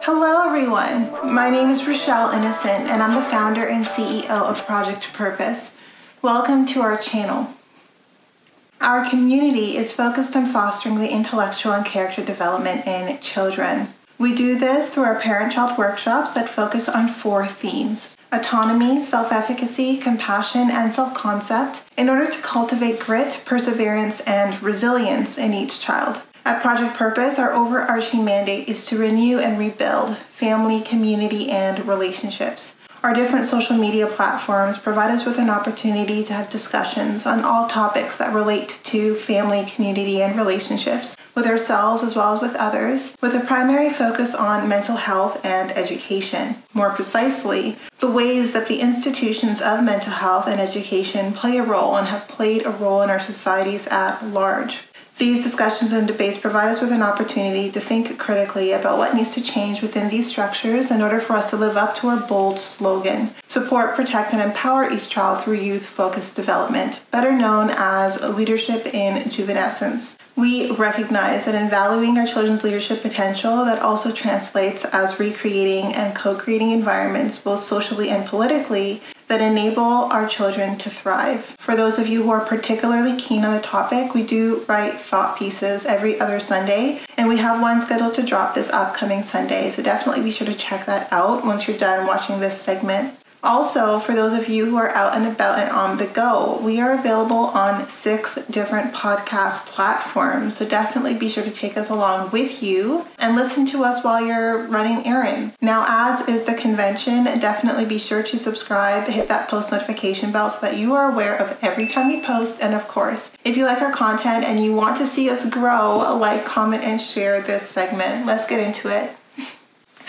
Hello, everyone. My name is Rochelle Innocent, and I'm the founder and CEO of Project Purpose. Welcome to our channel. Our community is focused on fostering the intellectual and character development in children. We do this through our parent child workshops that focus on four themes autonomy, self efficacy, compassion, and self concept in order to cultivate grit, perseverance, and resilience in each child. At Project Purpose, our overarching mandate is to renew and rebuild family, community, and relationships. Our different social media platforms provide us with an opportunity to have discussions on all topics that relate to family, community, and relationships with ourselves as well as with others, with a primary focus on mental health and education. More precisely, the ways that the institutions of mental health and education play a role and have played a role in our societies at large. These discussions and debates provide us with an opportunity to think critically about what needs to change within these structures in order for us to live up to our bold slogan support, protect, and empower each child through youth focused development, better known as leadership in juvenescence. We recognize that in valuing our children's leadership potential, that also translates as recreating and co creating environments, both socially and politically, that enable our children to thrive. For those of you who are particularly keen on the topic, we do write thought pieces every other Sunday, and we have one scheduled to drop this upcoming Sunday. So definitely be sure to check that out once you're done watching this segment. Also, for those of you who are out and about and on the go, we are available on six different podcast platforms. So definitely be sure to take us along with you and listen to us while you're running errands. Now, as is the convention, definitely be sure to subscribe, hit that post notification bell so that you are aware of every time we post. And of course, if you like our content and you want to see us grow, like, comment, and share this segment. Let's get into it.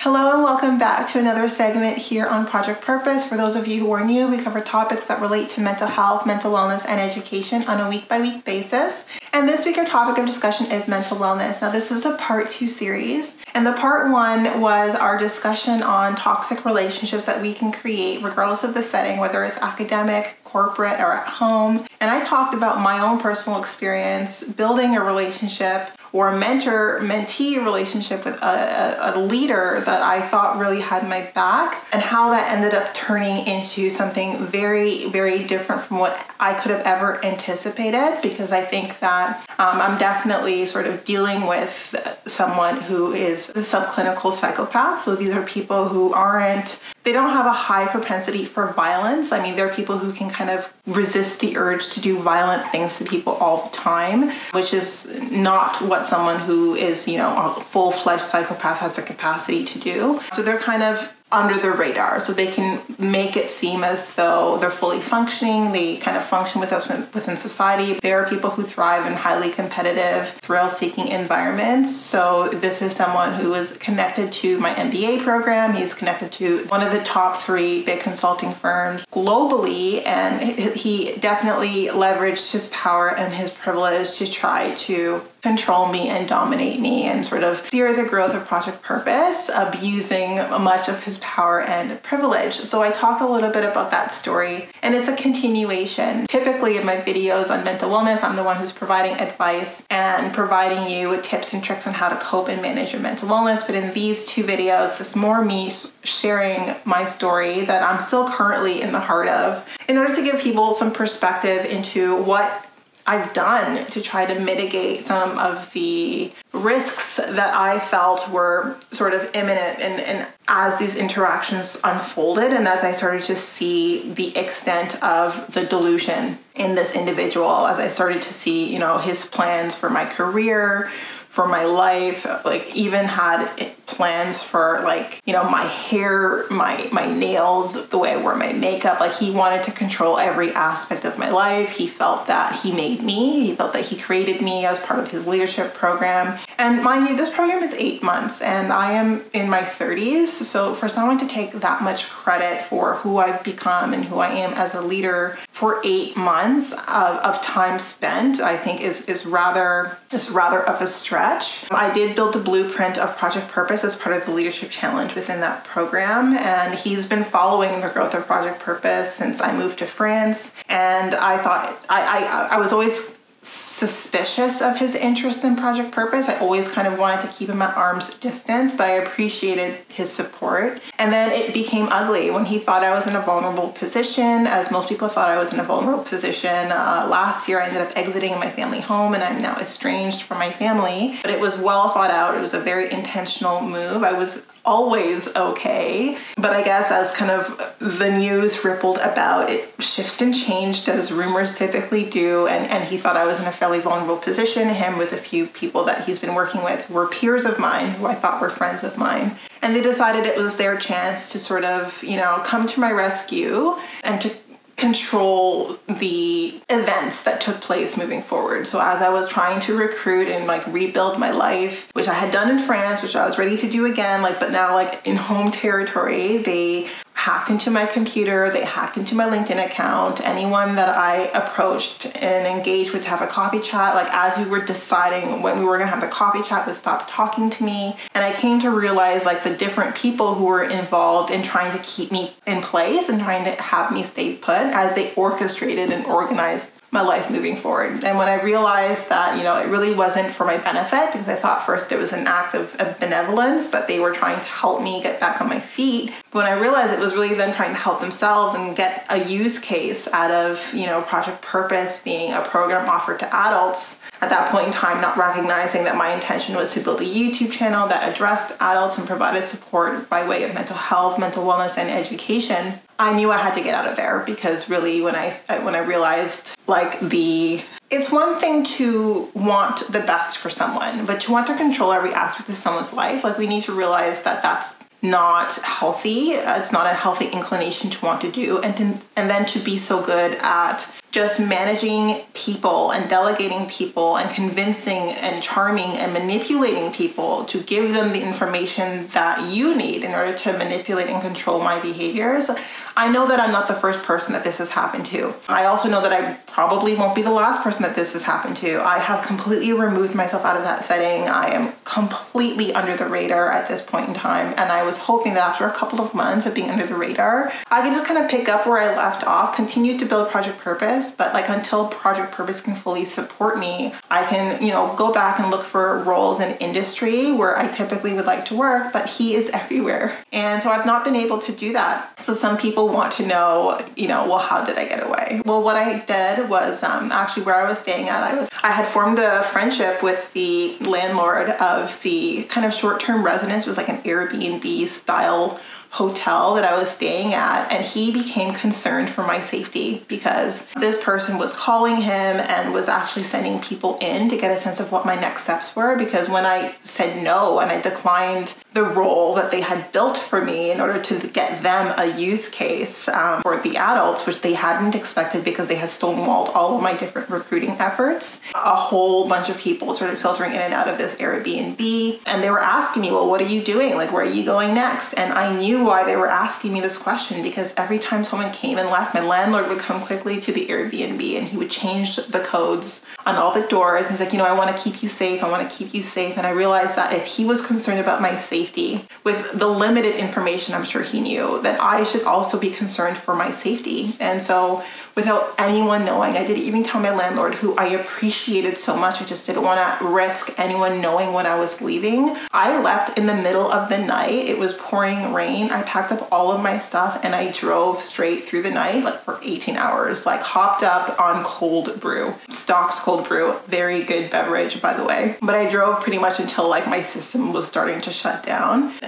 Hello and welcome back to another segment here on Project Purpose. For those of you who are new, we cover topics that relate to mental health, mental wellness, and education on a week by week basis. And this week, our topic of discussion is mental wellness. Now, this is a part two series, and the part one was our discussion on toxic relationships that we can create, regardless of the setting, whether it's academic, corporate, or at home. And I talked about my own personal experience building a relationship or a mentor mentee relationship with a, a, a, leader that I thought really had my back, and how that ended up turning into something very, very different from what I could have ever anticipated. Because I think that um, I'm definitely sort of dealing with someone who is a subclinical psychopath. So these are people who aren't they don't have a high propensity for violence. I mean, there are people who can kind of resist the urge to do violent things to people all the time, which is not what someone who is, you know, a full fledged psychopath has the capacity to do. So they're kind of under the radar so they can make it seem as though they're fully functioning. They kind of function with us within society. There are people who thrive in highly competitive thrill seeking environments. So this is someone who is connected to my mba program. He's connected to one of the top three big consulting firms globally and he definitely leveraged his power and his privilege to try to control me and dominate me and sort of steer the growth of Project Purpose, abusing much of his power and privilege. So I talk a little bit about that story and it's a continuation. Typically in my videos on mental wellness, I'm the one who's providing advice and providing you with tips and tricks on how to cope and manage your mental wellness. But in these two videos, it's more me sharing my story that I'm still currently in the heart of in order to give people some perspective into what I've done to try to mitigate some of the risks that I felt were sort of imminent and, and as these interactions unfolded and as I started to see the extent of the delusion in this individual, as I started to see, you know, his plans for my career, for my life, like even had plans for like you know my hair my my nails the way i wear my makeup. Like he wanted to control every aspect of my life. He felt that he made me. He felt that he created me as part of his leadership program. And mind you this program is eight months and i am in my 30s so for someone to take that much credit for who i've become and who i am as a leader for eight months of, of time spent i think is is rather is rather of a stretch i did build the blueprint of project purpose as part of the leadership challenge within that program. And he's been following the growth of Project Purpose since I moved to France. And I thought, I, I, I was always suspicious of his interest in Project Purpose. I always kind of wanted to keep him at arm's distance, but I appreciated his support. And then it became ugly when he thought I was in a vulnerable position, as most people thought I was in a vulnerable position. Uh, last year, I ended up exiting my family home, and I'm now estranged from my family. But it was well thought out. It was a very intentional move. I was always okay. But I guess as kind of the news rippled about, it shifted and changed as rumors typically do. And, and he thought I was in a fairly vulnerable position, him with a few people that he's been working with who were peers of mine, who I thought were friends of mine. And they decided it was their chance to sort of, you know, come to my rescue and to control the events that took place moving forward. So as I was trying to recruit and like rebuild my life, which I had done in France, which I was ready to do again, like but now like in home territory, they hacked into my computer, they hacked into my LinkedIn account. Anyone that I approached and engaged with to have a coffee chat, like as we were deciding when we were gonna have the coffee chat, would stop talking to me. And I came to realize like the different people who were involved in trying to keep me in place and trying to have me stay put as they orchestrated and organized my life moving forward. And when I realized that, you know, it really wasn't for my benefit because I thought first it was an act of, of, benevolence that they were trying to help me get back on my feet. But when I realized it was really them trying to help themselves and get a use case out of, you know, Project Purpose being a program offered to adults, at that point in time, not recognizing that my intention was to build a YouTube channel that addressed adults and provided support by way of mental health, mental wellness, and education. I knew I had to get out of there because really, when I when I realized like the it's one thing to want the best for someone, but to want to control every aspect of someone's life, like we need to realize that that's not healthy. It's not a healthy inclination to want to do, and to, and then to be so good at just managing people and delegating people and convincing and charming and manipulating people to give them the information that you need in order to manipulate and control my behaviors. I know that I'm not the first person that this has happened to. I also know that I probably won't be the last person that this has happened to. I have completely removed myself out of that setting. I am completely under the radar at this point in time. And I was hoping that after a couple of months of being under the radar, I could just kind of pick up where I left off, continue to build Project Purpose purpose, but like until Project Purpose can fully support me, I can, you know, go back and look for roles in industry where I typically would like to work, but he is everywhere. And so I've not been able to do that. So some people want to know, you know, well, how did I get away? Well, what I did was um, actually where I was staying at, I was I had formed a friendship with the landlord of the kind of short-term residence. It was like an Airbnb style hotel that I was staying at, and he became concerned for my safety because this person was calling him and was actually sending people in to get a sense of what my next steps were. Because when I said no and I declined the role that they had built for me in order to get them a use case um, for the adults, which they hadn't expected because they had stonewalled all of my different recruiting efforts. A whole bunch of people started filtering in and out of this Airbnb, and they were asking me, Well, what are you doing? Like, where are you going next? And I knew why they were asking me this question because every time someone came and left, my landlord would come quickly to the Airbnb and he would change the codes on all the doors. He's like, You know, I want to keep you safe. I want to keep you safe. And I realized that if he was concerned about my safety, safety with the limited information I'm sure he knew, that I should also be concerned for my safety. And so, without anyone knowing, I didn't even tell my landlord, who I appreciated so much. I just didn't want to risk anyone knowing when I was leaving. I left in the middle of the night. It was pouring rain. I packed up all of my stuff and I drove straight through the night, like for 18 hours, like hopped up on cold brew. Stok's cold brew, very good beverage, by the way. But I drove pretty much until like my system was starting to shut down.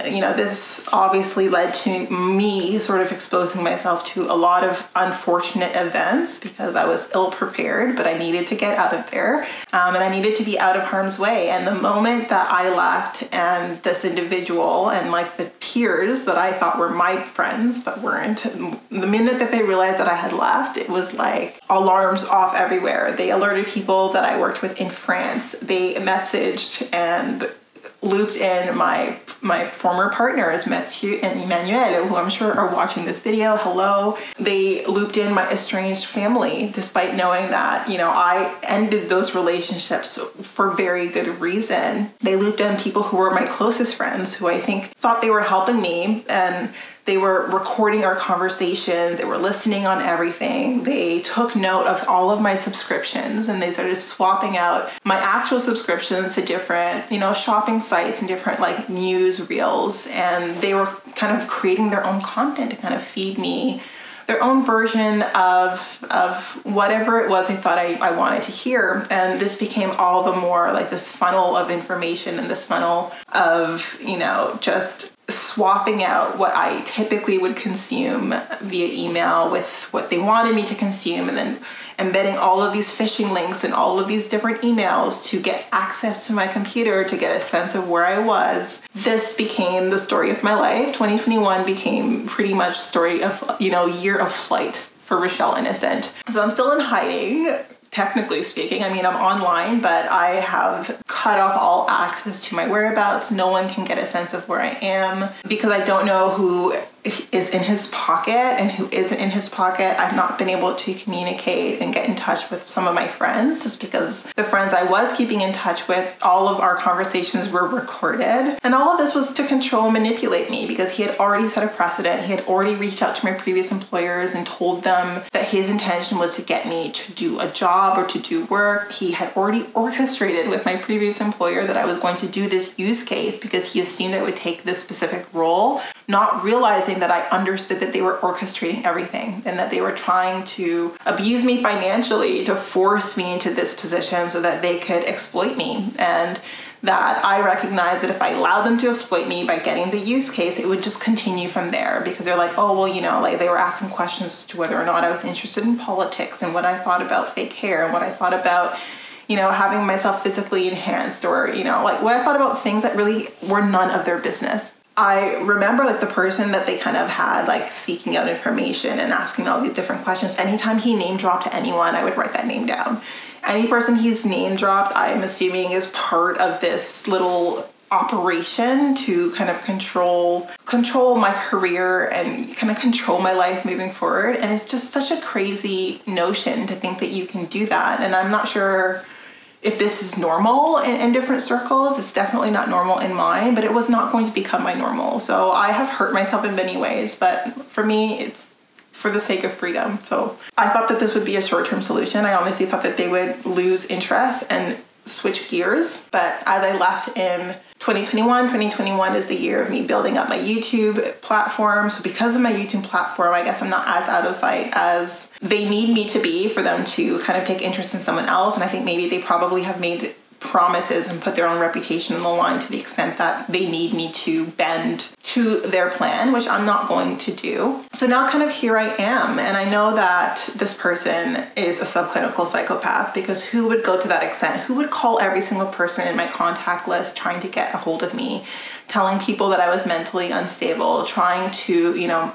You know, this obviously led to me sort of exposing myself to a lot of unfortunate events because I was ill prepared, but I needed to get out of there um, and I needed to be out of harm's way. And the moment that I left and this individual and like the peers that I thought were my friends but weren't, the minute that they realized that I had left, it was like alarms off everywhere. They alerted people that I worked with in France. They messaged and looped in my my former partners, Mathieu and Emmanuel, who I'm sure are watching this video. Hello. They looped in my estranged family, despite knowing that, you know, I ended those relationships for very good reason. They looped in people who were my closest friends, who I think thought they were helping me and They were recording our conversations, they were listening on everything. They took note of all of my subscriptions and they started swapping out my actual subscriptions to different, you know, shopping sites and different like news reels. And they were kind of creating their own content to kind of feed me their own version of of whatever it was they thought I, I wanted to hear. And this became all the more like this funnel of information and this funnel of, you know, just swapping out what I typically would consume via email with what they wanted me to consume and then embedding all of these phishing links and all of these different emails to get access to my computer to get a sense of where I was. This became the story of my life. 2021 became pretty much story of, you know, year of flight for Rochelle Innocent. So I'm still in hiding technically speaking. I mean, I'm online, but I have cut off all access to my whereabouts. No one can get a sense of where I am because I don't know who is in his pocket and who isn't in his pocket. I've not been able to communicate and get in touch with some of my friends just because the friends I was keeping in touch with, all of our conversations were recorded. And all of this was to control manipulate me because he had already set a precedent. He had already reached out to my previous employers and told them that his intention was to get me to do a job or to do work. He had already orchestrated with my previous employer that I was going to do this use case because he assumed I would take this specific role, not realizing realizing that I understood that they were orchestrating everything and that they were trying to abuse me financially to force me into this position so that they could exploit me. And that I recognized that if I allowed them to exploit me by getting the use case, it would just continue from there because they're like, oh, well, you know, like they were asking questions to whether or not I was interested in politics and what I thought about fake hair and what I thought about you know, having myself physically enhanced or, you know, like what I thought about things that really were none of their business. I remember like the person that they kind of had like seeking out information and asking all these different questions. Anytime he name dropped anyone, I would write that name down. Any person he's name dropped, I'm assuming is part of this little operation to kind of control control my career and kind of control my life moving forward and it's just such a crazy notion to think that you can do that and i'm not sure if this is normal in, in, different circles. It's definitely not normal in mine, but it was not going to become my normal. So I have hurt myself in many ways, but for me, it's for the sake of freedom. So I thought that this would be a short term solution. I honestly thought that they would lose interest and switch gears. But as I left in 2021, 2021 is the year of me building up my YouTube platform. So because of my YouTube platform, I guess I'm not as out of sight as they need me to be for them to kind of take interest in someone else. And I think maybe they probably have made promises and put their own reputation on the line to the extent that they need me to bend to their plan, which I'm not going to do. So now, kind of here I am, and I know that this person is a subclinical psychopath because who would go to that extent? Who would call every single person in my contact list trying to get a hold of me, telling people that I was mentally unstable, trying to, you know,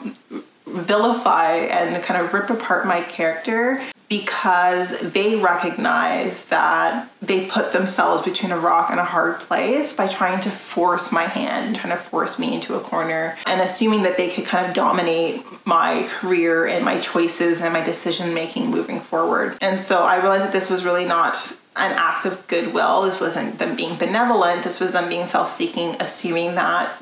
vilify and kind of rip apart my character because they recognize that they put themselves between a rock and a hard place by trying to force my hand, trying to force me into a corner, and assuming that they could kind of dominate my career and my choices and my decision making moving forward. And so I realized that this was really not an act of goodwill. This wasn't them being benevolent. This was them being self seeking, assuming that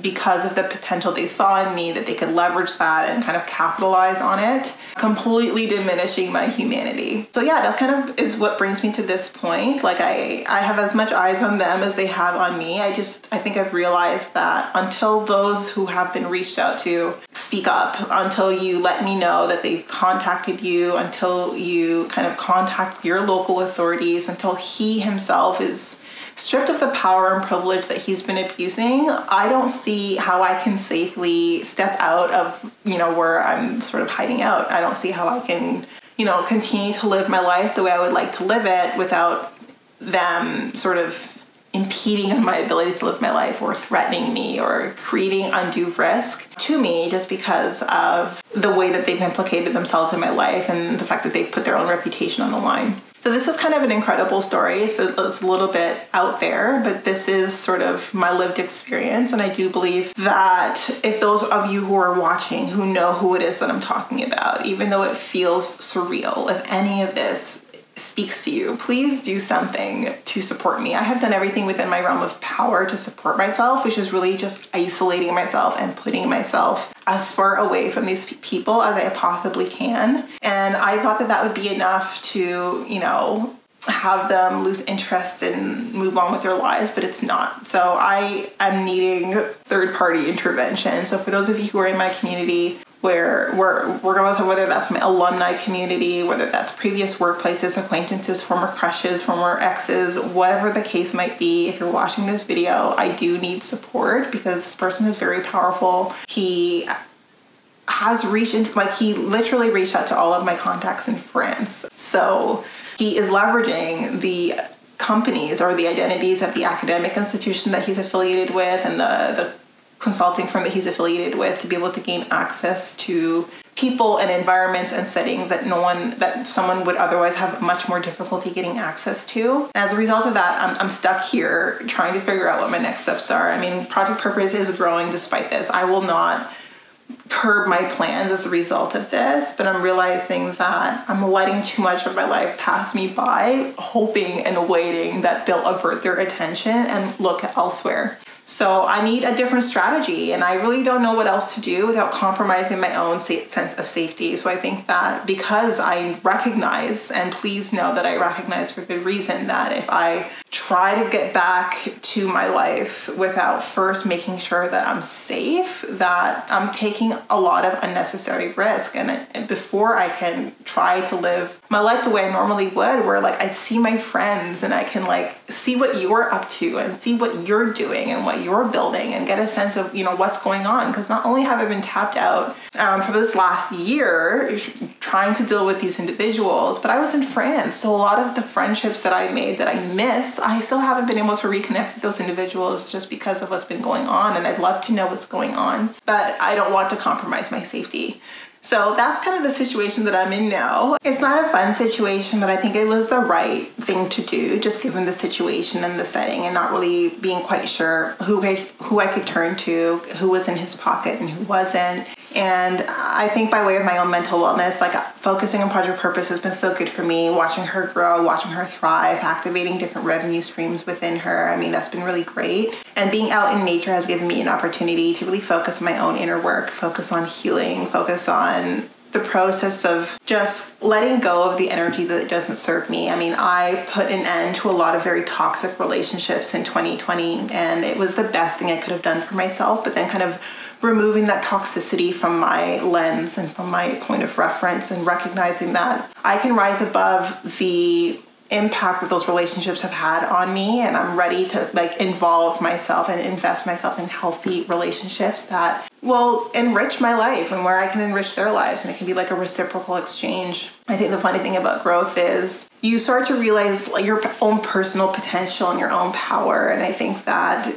because of the potential they saw in me that they could leverage that and kind of capitalize on it completely diminishing my humanity. So yeah that kind of is what brings me to this point. Like i i have as much eyes on them as they have on me. I just i think i've realized that until those who have been reached out to speak up until you let me know that they've contacted you until you kind of contact your local authorities until he himself is stripped of the power and privilege that he's been abusing, I don't see how I can safely step out of, you know, where I'm sort of hiding out. I don't see how I can, you know, continue to live my life the way I would like to live it without them sort of impeding on my ability to live my life or threatening me or creating undue risk to me just because of the way that they've implicated themselves in my life and the fact that they've put their own reputation on the line. So this is kind of an incredible story. So it's a little bit out there, but this is sort of my lived experience. And I do believe that if those of you who are watching who know who it is that I'm talking about, even though it feels surreal, if any of this speaks to you, please do something to support me. I have done everything within my realm of power to support myself, which is really just isolating myself and putting myself as far away from these people as I possibly can. And I thought that that would be enough to, you know, have them lose interest and move on with their lives, but it's not. So I am needing third party intervention. So for those of you who are in my community, where we're regardless of whether that's my alumni community, whether that's previous workplaces, acquaintances, former crushes, former exes, whatever the case might be, if you're watching this video, I do need support because this person is very powerful. He has reached into like he literally reached out to all of my contacts in France. So he is leveraging the companies or the identities of the academic institution that he's affiliated with and the, the consulting firm that he's affiliated with to be able to gain access to people and environments and settings that no one that someone would otherwise have much more difficulty getting access to. As a result of that I'm, I'm stuck here trying to figure out what my next steps are. I mean project purpose is growing despite this. I will not curb my plans as a result of this, but I'm realizing that I'm letting too much of my life pass me by, hoping and waiting that they'll avert their attention and look elsewhere. So I need a different strategy, and I really don't know what else to do without compromising my own sense of safety. So I think that because I recognize, and please know that I recognize for good reason, that if I try to get back to my life without first making sure that I'm safe, that I'm taking a lot of unnecessary risk. And, before I can try to live my life the way I normally would, where like I see my friends and I can like see what you're up to and see what you're doing and what you're building and get a sense of you know what's going on. Because not only have I been tapped out um, for this last year trying to deal with these individuals, but I was in France, so a lot of the friendships that I made that I miss I still haven't been able to reconnect with those individuals just because of what's been going on, and I'd love to know what's going on, but I don't want to compromise my safety. So that's kind of the situation that I'm in now. It's not a fun situation, but I think it was the right thing to do, just given the situation and the setting, and not really being quite sure who I, who I could turn to, who was in his pocket and who wasn't. And I think by way of my own mental wellness, like focusing on Project Purpose has been so good for me. Watching her grow, watching her thrive, activating different revenue streams within her. I mean, that's been really great. And being out in nature has given me an opportunity to really focus my own inner work, focus on healing, focus on the process of just letting go of the energy that doesn't serve me. I mean, I put an end to a lot of very toxic relationships in 2020, and it was the best thing I could have done for myself. But then, kind of removing that toxicity from my lens and from my point of reference, and recognizing that I can rise above the impact that those relationships have had on me and I'm ready to like involve myself and invest myself in healthy relationships that will enrich my life and where I can enrich their lives and it can be like a reciprocal exchange. I think the funny thing about growth is you start to realize like your own personal potential and your own power and I think that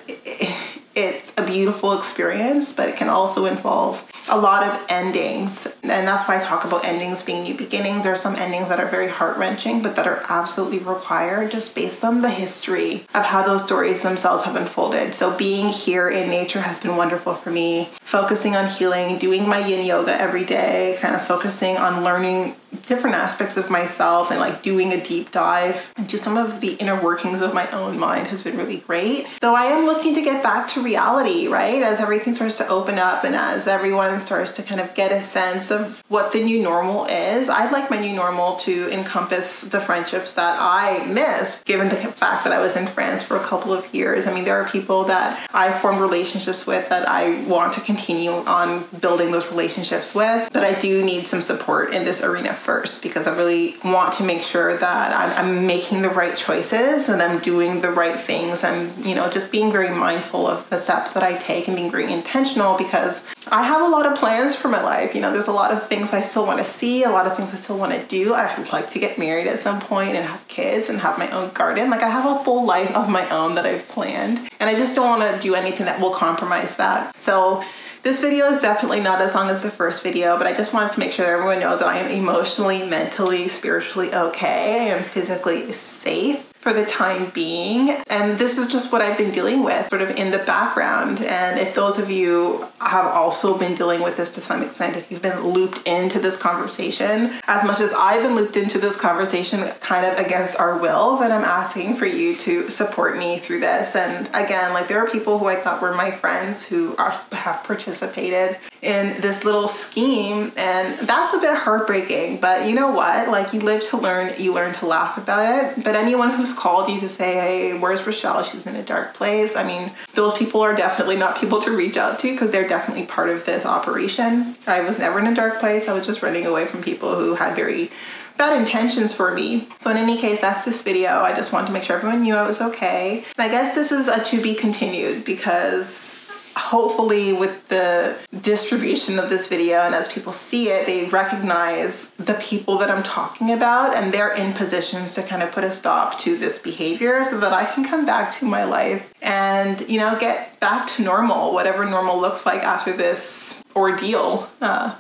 it's a beautiful experience, but it can also involve a lot of endings. And that's why I talk about endings being new beginnings. There are some endings that are very heart wrenching, but that are absolutely required just based on the history of how those stories themselves have unfolded. So being here in nature has been wonderful for me. Focusing on healing, doing my yin yoga every day, kind of focusing on learning different aspects of myself and like doing a deep dive into some of the inner workings of my own mind has been really great. Though I am looking to get back to reality, right? As everything starts to open up and as everyone starts to kind of get a sense of what the new normal is, I'd like my new normal to encompass the friendships that I miss, given the fact that I was in France for a couple of years. I mean, there are people that I formed relationships with that I want to continue on building those relationships with, but I do need some support in this arena first because I really want to make sure that I'm, I'm, making the right choices and I'm doing the right things. I'm, you know, just being very mindful of the steps that I take and being very intentional because I have a lot of plans for my life. You know, there's a lot of things I still want to see, a lot of things I still want to do. I'd like to get married at some point and have kids and have my own garden. Like I have a full life of my own that I've planned and I just don't want to do anything that will compromise that. So this video is definitely not as long as the first video, but I just wanted to make sure that everyone knows that I am emotionally, mentally, spiritually okay. I am physically safe for the time being. And this is just what I've been dealing with sort of in the background. And if those of you have also been dealing with this to some extent, if you've been looped into this conversation, as much as I've been looped into this conversation kind of against our will, then I'm asking for you to support me through this. And again, like there are people who I thought were my friends who are, have participated in this little scheme and that's a bit heartbreaking but you know what like you live to learn you learn to laugh about it but anyone who's called you to say hey where's rochelle she's in a dark place i mean those people are definitely not people to reach out to because they're definitely part of this operation i was never in a dark place i was just running away from people who had very bad intentions for me. So in any case, that's this video. I just wanted to make sure everyone knew I was okay. And I guess this is a to be continued because hopefully with the distribution of this video and as people see it, they recognize the people that I'm talking about and they're in positions to kind of put a stop to this behavior so that I can come back to my life and, you know, get back to normal, whatever normal looks like after this ordeal. Uh,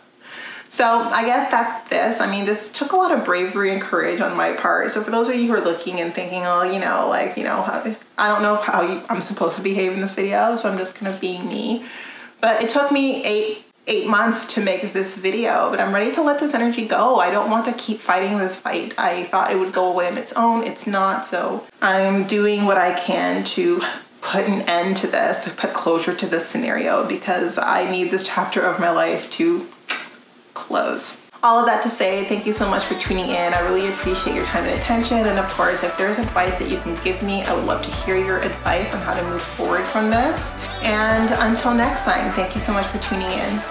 so I guess that's this. I mean, this took a lot of bravery and courage on my part. So for those of you who are looking and thinking, oh, you know, like, you know, I don't know how you, I'm supposed to behave in this video, so I'm just gonna be me. But it took me eight eight months to make this video, but I'm ready to let this energy go. I don't want to keep fighting this fight. I thought it would go away on its own. It's not. So I'm doing what I can to put an end to this, put closure to this scenario because I need this chapter of my life to close. All of that to say, thank you so much for tuning in. I really appreciate your time and attention. And of course, if there's advice that you can give me, I would love to hear your advice on how to move forward from this. And until next time, thank you so much for tuning in.